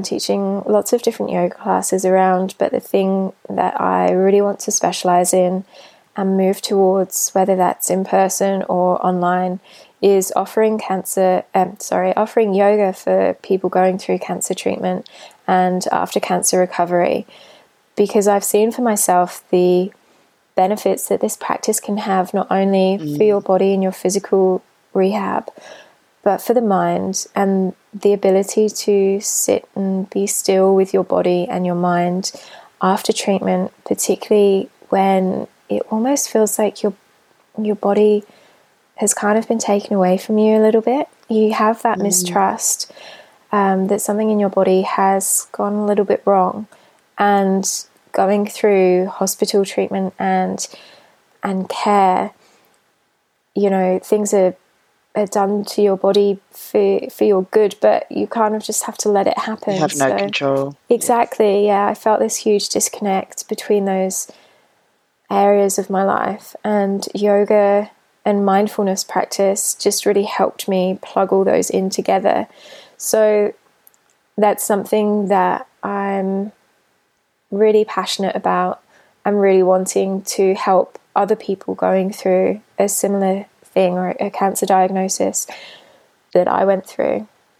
I'm teaching lots of different yoga classes around, but the thing that I really want to specialize in and move towards, whether that's in person or online, is offering cancer, um, sorry, offering yoga for people going through cancer treatment and after cancer recovery. Because I've seen for myself the benefits that this practice can have not only mm. for your body and your physical rehab, but for the mind and the ability to sit and be still with your body and your mind after treatment, particularly when it almost feels like your your body has kind of been taken away from you a little bit. You have that mm. mistrust um, that something in your body has gone a little bit wrong, and going through hospital treatment and and care, you know, things are are done to your body for for your good, but you kind of just have to let it happen. You have no so, control. Exactly. Yeah, I felt this huge disconnect between those areas of my life, and yoga and mindfulness practice just really helped me plug all those in together. So that's something that I'm really passionate about. I'm really wanting to help other people going through a similar thing or a cancer diagnosis that I went through.